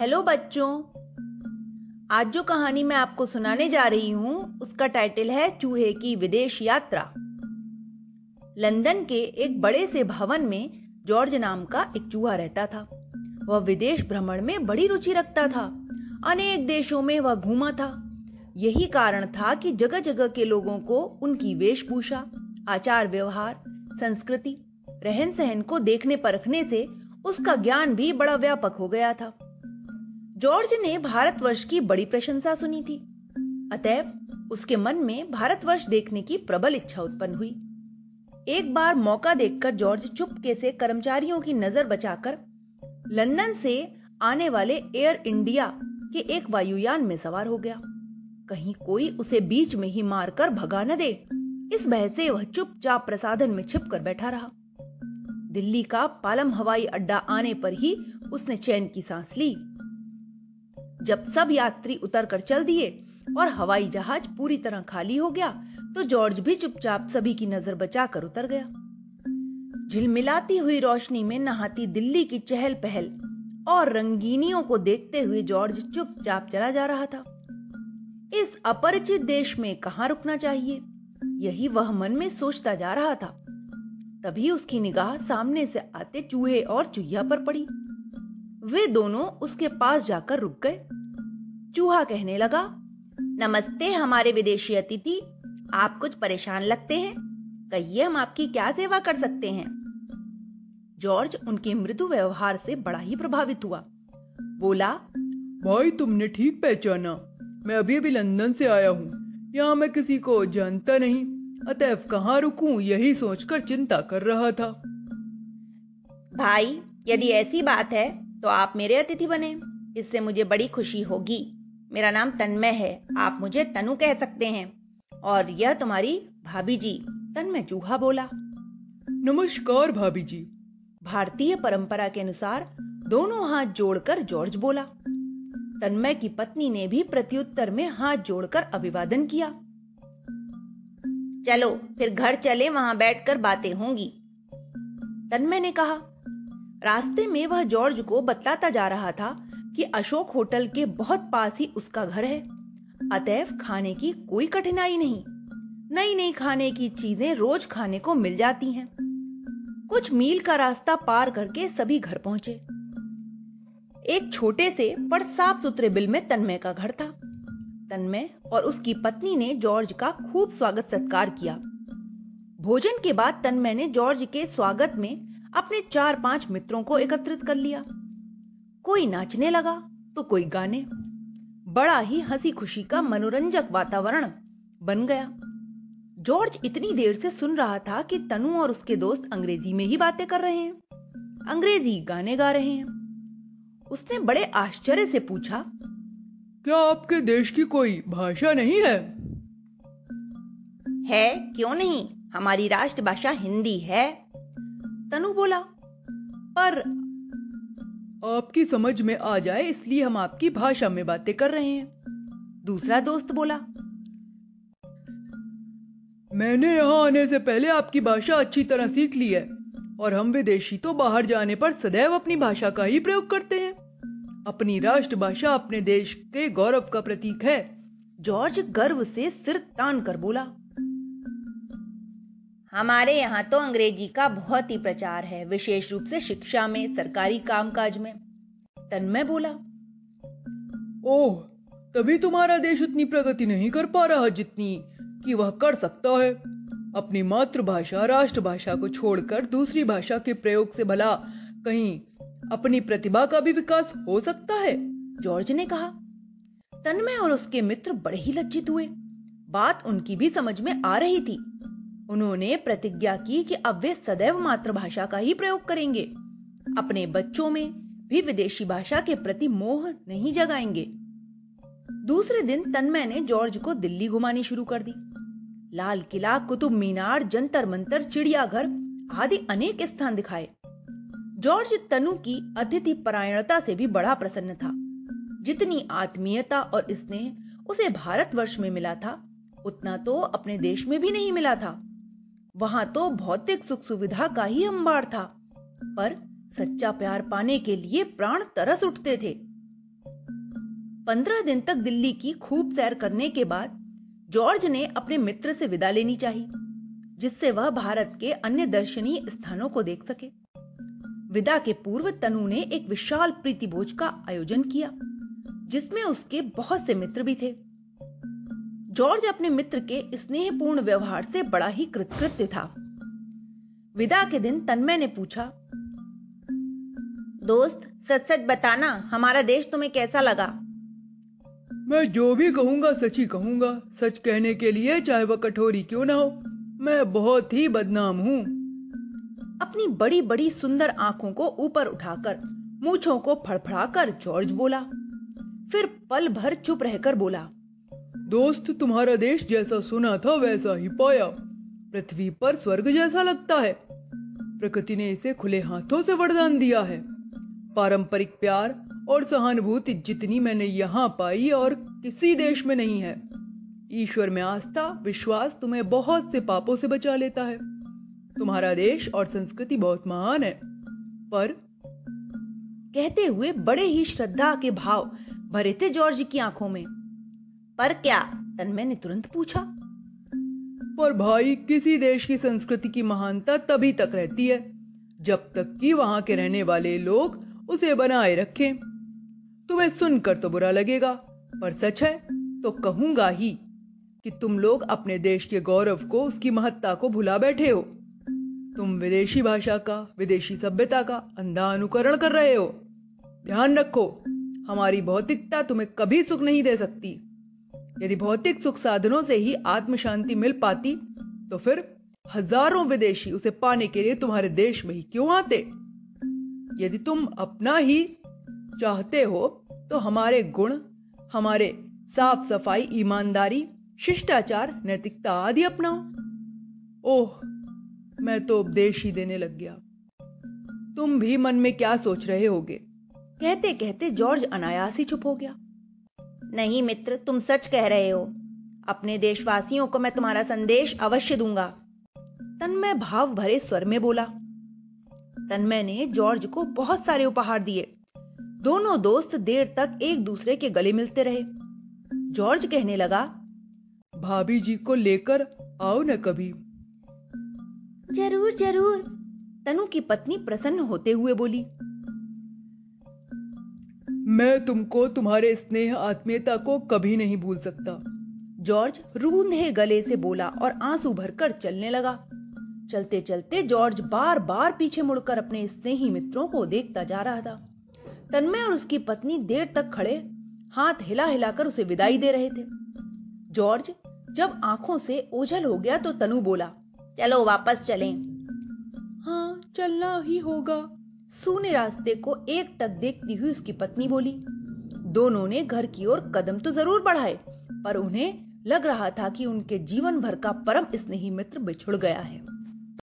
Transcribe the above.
Hello बच्चों। आज जो कहानी मैं आपको सुनाने जा रही हूँ, उसका टाइटल है चूहे की विदेश यात्रा। लंदन के एक बड़े से भवन में जॉर्ज नाम का एक चूहा रहता था। वह विदेश भ्रमण में बड़ी रुचि रखता था। अनेक देशों में वह घूमा था। यही कारण था कि जगह जगह के लोगों को उनकी वेशभूषा, आचार व्यवहार, संस्कृति रहन सहन को देखने परखने से उसका ज्ञान भी बड़ा व्यापक हो गया था। जॉर्ज ने भारतवर्ष की बड़ी प्रशंसा सुनी थी। अतएव उसके मन में भारतवर्ष देखने की प्रबल इच्छा उत्पन्न हुई। एक बार मौका देखकर जॉर्ज चुपके से कर्मचारियों की नज़र बचाकर लंदन से आने वाले एयर इंडिया के एक वायुयान में सवार हो गया। कहीं कोई उसे बीच में ही मारकर भगा न दे। इस भय से वह चुपचाप प्रसाधन में छिपकर बैठा रहा। दिल्ली का पालम हवाई अड्डा आने पर ही उसने चैन की सांस ली। जब सब यात्री उतर कर चल दिए और हवाई जहाज़ पूरी तरह खाली हो गया तो जॉर्ज भी चुपचाप सभी की नज़र बचाकर उतर गया। झिलमिलाती हुई रोशनी में नहाती दिल्ली की चहल पहल और रंगीनियों को देखते हुए जॉर्ज चुपचाप चला जा रहा था। इस अपरिचित देश में कहाँ रुकना चाहिए? यही वह मन में सोचता जा रहा था। तभी उसकी निगाह सामने से आते चूहे और चुहिया पर पड़ी। वे दोनों उसके पास जाकर रुक गए। चूहा कहने लगा नमस्ते हमारे विदेशी अतिथि आप कुछ परेशान लगते हैं? कहिए हम आपकी क्या सेवा कर सकते हैं? जॉर्ज उनके मृदु व्यवहार से बड़ा ही प्रभावित हुआ। बोला भाई तुमने ठीक पहचाना। मैं अभी अभी लंदन से आया हूँ। यहाँ मैं किसी को जानता नहीं। अतएव कहाँ रुकू यही सोचकर चिंता कर रहा था। भाई यदि ऐसी बात है तो आप मेरे अतिथि बने। इससे मुझे बड़ी खुशी होगी। मेरा नाम तन्मय है। आप मुझे तनु कह सकते हैं। और यह तुम्हारी भाभी जी। तन्मय चूहा बोला। नमस्कार भाभी जी। भारतीय परंपरा के अनुसार दोनों हाथ जोड़कर जॉर्ज बोला। तन्मय की पत्नी ने भी प्रत्युत्तर में हाथ जोड़कर अभिवादन किया। चलो फिर घर चले वहाँ बैठकर बातें होंगी। तन्मय ने कहा रास्ते में वह जॉर्ज को बतलाता जा रहा था कि अशोक होटल के बहुत पास ही उसका घर है। अतएव खाने की कोई कठिनाई नहीं। नई नई खाने की चीज़ें रोज खाने को मिल जाती हैं। कुछ मील का रास्ता पार करके सभी घर पहुँचे। एक छोटे से पर साफ़ सुथरे बिल में तन्मय का घर था। तन्मय और उसकी पत्नी ने जॉर्ज का खूब स्वागत सत्कार किया। भोजन के बाद तन्मय ने जॉर्ज के स्वागत में अपने चार पाँच मित्रों को एकत्रित कर लिया। कोई नाचने लगा तो कोई गाने। बड़ा ही हँसी खुशी का मनोरंजक वातावरण बन गया। जॉर्ज इतनी देर से सुन रहा था कि तनु और उसके दोस्त अंग्रेज़ी में ही बातें कर रहे हैं। अंग्रेज़ी गाने गा रहे हैं। उसने बड़े आश्चर्य से पूछा, क्या आपके देश की कोई भाषा नहीं है? है, क्यों नहीं? हमारी राष्ट्रभाषा हिंदी है। तनु बोला, पर आपकी समझ में आ जाए, इसलिए हम आपकी भाषा में बातें कर रहे हैं। दूसरा दोस्त बोला, मैंने यहाँ आने से पहले आपकी भाषा अच्छी तरह सीख ली है, और हम विदेशी तो बाहर जाने पर सदैव अपनी भाषा का ही प्रयोग करते हैं। अपनी राष्ट्रभाषा अपने देश के गौरव का प्रतीक है। जॉर्ज गर्व से सिर तान कर बोला हमारे यहाँ तो अंग्रेज़ी का बहुत ही प्रचार है, विशेष रूप से शिक्षा में, सरकारी कामकाज में। तन्मय बोला, ओह, तभी तुम्हारा देश उतनी प्रगति नहीं कर पा रहा जितनी कि वह कर सकता है। अपनी मातृभाषा, राष्ट्रभाषा को छोड़कर दूसरी भाषा के प्रयोग से भला कहीं अपनी प्रतिभा का भी विकास हो सकता है, जॉर्ज ने कहा। तन्मय और उसके मित्र बड़े ही लज्जित हुए। बात उनकी भी समझ में आ रही थी। उन्होंने प्रतिज्ञा की कि अब वे सदैव मातृभाषा का ही प्रयोग करेंगे। अपने बच्चों में भी विदेशी भाषा के प्रति मोह नहीं जगाएँगे। दूसरे दिन तन्मय ने जॉर्ज को दिल्ली घुमानी शुरू कर दी। लाल किला, कुतुब मीनार, जंतर मंतर, चिड़ियाघर आदि अनेक स्थान दिखाए। जॉर्ज तनु की अतिथि परायणता से भी बड़ा प्रसन्न था। जितनी आत्मीयता और स्नेह उसे भारतवर्ष में मिला था, उतना तो अपने देश में भी नहीं मिला था। वहाँ तो भौतिक सुख सुविधा का ही अंबार था, पर सच्चा प्यार पाने के लिए प्राण तरस उठते थे। पंद्रह दिन तक दिल्ली की खूब सैर करने के बाद जॉर्ज ने अपने मित्र से विदा लेनी चाहिए जिससे वह भारत के अन्य दर्शनीय स्थानों को देख सके। विदा के पूर्व तनु ने एक विशाल प्रीति भोज का आयोजन किया, जिसमें उसके बहुत से मित्र भी थे। जॉर्ज अपने मित्र के स्नेहपूर्ण व्यवहार से बड़ा ही कृतकृत्य था। विदा के दिन तन्मय ने पूछा दोस्त सच सच बताना हमारा देश तुम्हें कैसा लगा? मैं जो भी कहूँगा सच ही कहूँगा। सच कहने के लिए चाहे वह कठोरी क्यों ना हो मैं बहुत ही बदनाम हूँ। अपनी बड़ी बड़ी सुंदर आँखों को ऊपर उठाकर मूछों को फड़फड़ाकर जॉर्ज बोला फिर पल भर चुप रहकर बोला दोस्त तुम्हारा देश जैसा सुना था वैसा ही पाया। पृथ्वी पर स्वर्ग जैसा लगता है। प्रकृति ने इसे खुले हाथों से वरदान दिया है। पारंपरिक प्यार और सहानुभूति जितनी मैंने यहाँ पाई और किसी देश में नहीं है। ईश्वर में आस्था, विश्वास तुम्हें बहुत से पापों से बचा लेता है। तुम्हारा देश और संस्कृति बहुत महान है। पर कहते हुए बड़े ही श्रद्धा के भाव भरे थे जॉर्ज की आँखों में। पर क्या? तन्मय ने तुरंत पूछा। पर भाई, किसी देश की संस्कृति की महानता तभी तक रहती है, जब तक कि वहाँ के रहने वाले लोग उसे बनाए रखें। तुम्हें सुनकर तो बुरा लगेगा, पर सच है तो कहूँगा ही कि तुम लोग अपने देश के गौरव को उसकी महत्ता को भुला बैठे हो। तुम विदेशी भाषा का, विदेशी सभ्यता का अंधा अनुकरण कर रहे हो। ध्यान रखो, हमारी भौतिकता तुम्हें कभी सुख नहीं दे सकती। यदि भौतिक सुख साधनों से ही आत्म शांति मिल पाती तो फिर हज़ारों विदेशी उसे पाने के लिए तुम्हारे देश में ही क्यों आते? यदि तुम अपना ही चाहते हो तो हमारे गुण, हमारे साफ़ सफ़ाई ईमानदारी, शिष्टाचार, नैतिकता आदि अपनाओ। ओह, मैं तो उपदेश ही देने लग गया। तुम भी मन में क्या सोच रहे होगे? कहते कहते जॉर्ज अनायास ही चुप हो गया। नहीं मित्र तुम सच कह रहे हो। अपने देशवासियों को मैं तुम्हारा संदेश अवश्य दूँगा। तन्मय भाव भरे स्वर में बोला। तन्मय ने जॉर्ज को बहुत सारे उपहार दिए। दोनों दोस्त देर तक एक दूसरे के गले मिलते रहे। जॉर्ज कहने लगा भाभी जी को लेकर आओ न कभी। ज़रूर ज़रूर। तनु की पत्नी प्रसन्न होते हुए बोली मैं तुमको तुम्हारे स्नेह आत्मीयता को कभी नहीं भूल सकता। जॉर्ज रूंधे गले से बोला और आँसू भरकर चलने लगा। चलते चलते जॉर्ज बार बार पीछे मुड़कर अपने स्नेही मित्रों को देखता जा रहा था। तन्मय और उसकी पत्नी देर तक खड़े, हाथ हिला हिलाकर उसे विदाई दे रहे थे। जॉर्ज जब आँखों से ओझल हो गया तो तनु बोला, चलो वापस चलें। हाँ चलना ही होगा। सूने रास्ते को एक टक देखती हुई उसकी पत्नी बोली, दोनों ने घर की ओर कदम तो ज़रूर बढ़ाए, पर उन्हें लग रहा था कि उनके जीवन भर का परम स्नेही मित्र बिछुड़ गया है।